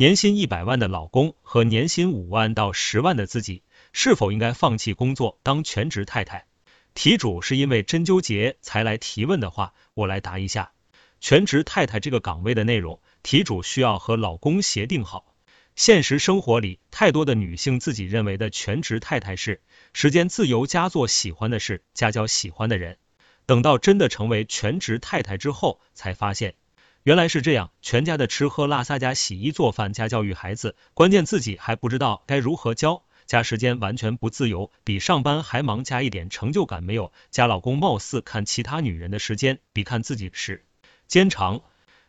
年薪一百万的老公和年薪五万到十万的自己，是否应该放弃工作当全职太太？题主是因为真纠结才来提问的话，我来答一下。全职太太这个岗位的内容，题主需要和老公协定好。现实生活里，太多的女性自己认为的全职太太是时间自由加做喜欢的事，家教喜欢的人。等到真的成为全职太太之后，才发现。原来是这样，全家的吃喝拉撒加洗衣做饭加教育孩子，关键自己还不知道该如何教，加时间完全不自由，比上班还忙，加一点成就感没有，加老公貌似看其他女人的时间比看自己时间长。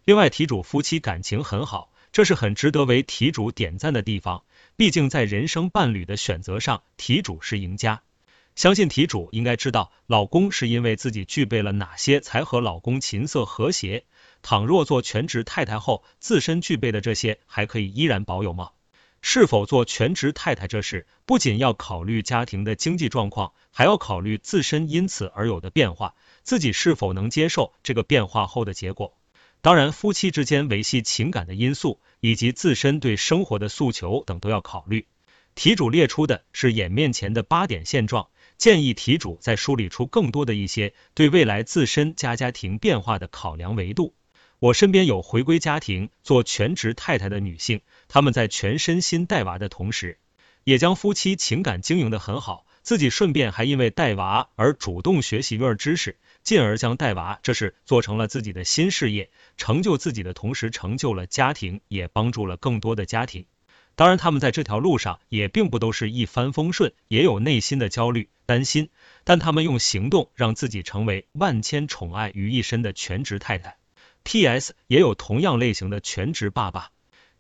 另外，题主夫妻感情很好，这是很值得为题主点赞的地方，毕竟在人生伴侣的选择上，题主是赢家。相信题主应该知道，老公是因为自己具备了哪些才和老公琴瑟和谐。倘若做全职太太后，自身具备的这些还可以依然保有吗？是否做全职太太这事，不仅要考虑家庭的经济状况，还要考虑自身因此而有的变化，自己是否能接受这个变化后的结果？当然，夫妻之间维系情感的因素，以及自身对生活的诉求等都要考虑。题主列出的是眼面前的八点现状。建议题主再梳理出更多的一些对未来自身家家庭变化的考量维度。我身边有回归家庭做全职太太的女性，她们在全身心带娃的同时，也将夫妻情感经营的很好，自己顺便还因为带娃而主动学习育儿知识，进而将带娃这事做成了自己的新事业，成就自己的同时成就了家庭，也帮助了更多的家庭。当然，他们在这条路上也并不都是一帆风顺，也有内心的焦虑、担心。但他们用行动让自己成为万千宠爱于一身的全职太太。P.S. 也有同样类型的全职爸爸。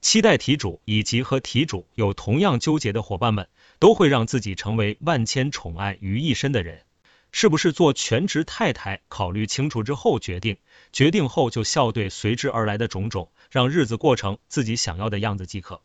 期待题主以及和题主有同样纠结的伙伴们，都会让自己成为万千宠爱于一身的人。是不是做全职太太？考虑清楚之后决定，决定后就笑对随之而来的种种，让日子过成自己想要的样子即可。